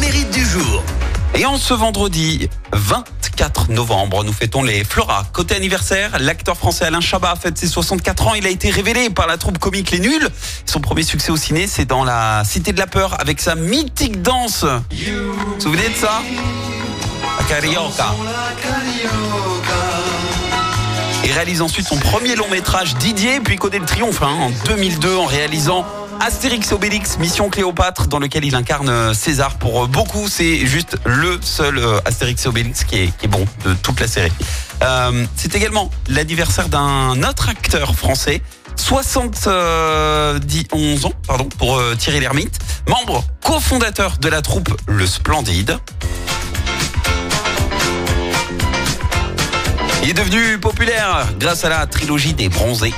du jour. Et en ce vendredi 24 novembre, nous fêtons les Flora. Côté anniversaire, l'acteur français Alain Chabat fête ses 64 ans. Il a été révélé par la troupe comique Les Nuls. Son premier succès au ciné, c'est dans La Cité de la Peur avec sa mythique danse. Vous vous souvenez de ça? La Carioca. Il réalise ensuite son premier long métrage Didier, puis connaît le triomphe hein, en 2002 en réalisant Astérix Obélix, Mission Cléopâtre, dans lequel il incarne euh, César. Pour euh, beaucoup, c'est juste le seul euh, Astérix et Obélix qui est, bon de toute la série. C'est également l'anniversaire d'un autre acteur français, 71 ans, pardon, pour Thierry Lhermitte, membre cofondateur de la troupe Le Splendide. Il est devenu populaire grâce à la trilogie des bronzés.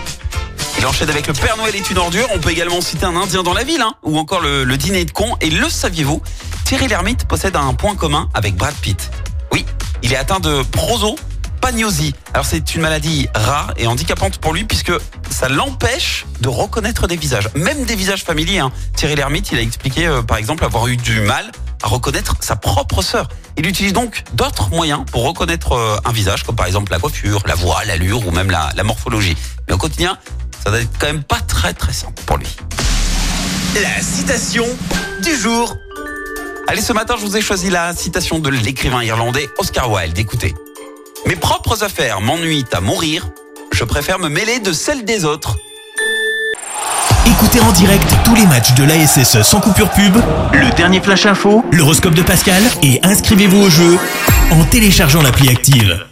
Il enchaîne avec le Père Noël est une ordure. On peut également citer un Indien dans la ville, hein, ou encore le, dîner de con. Et le saviez-vous Thierry Lhermitte possède un point commun avec Brad Pitt. Oui, il est atteint de prosopagnosie. Alors c'est une maladie rare et handicapante pour lui puisque ça l'empêche de reconnaître des visages, même des visages familiers. hein. Thierry Lhermitte, il a expliqué euh, par exemple avoir eu du mal à reconnaître sa propre sœur. Il utilise donc d'autres moyens pour reconnaître euh, un visage, comme par exemple la coiffure, la voix, l'allure ou même la, la morphologie. Mais au quotidien, ça doit être quand même pas très très simple pour lui. La citation du jour. Allez, ce matin, je vous ai choisi la citation de l'écrivain irlandais Oscar Wilde. Écoutez. Mes propres affaires m'ennuient à mourir. Je préfère me mêler de celles des autres. Écoutez en direct tous les matchs de l'ASSE sans coupure pub, le dernier flash info, l'horoscope de Pascal et inscrivez-vous au jeu en téléchargeant l'appli active.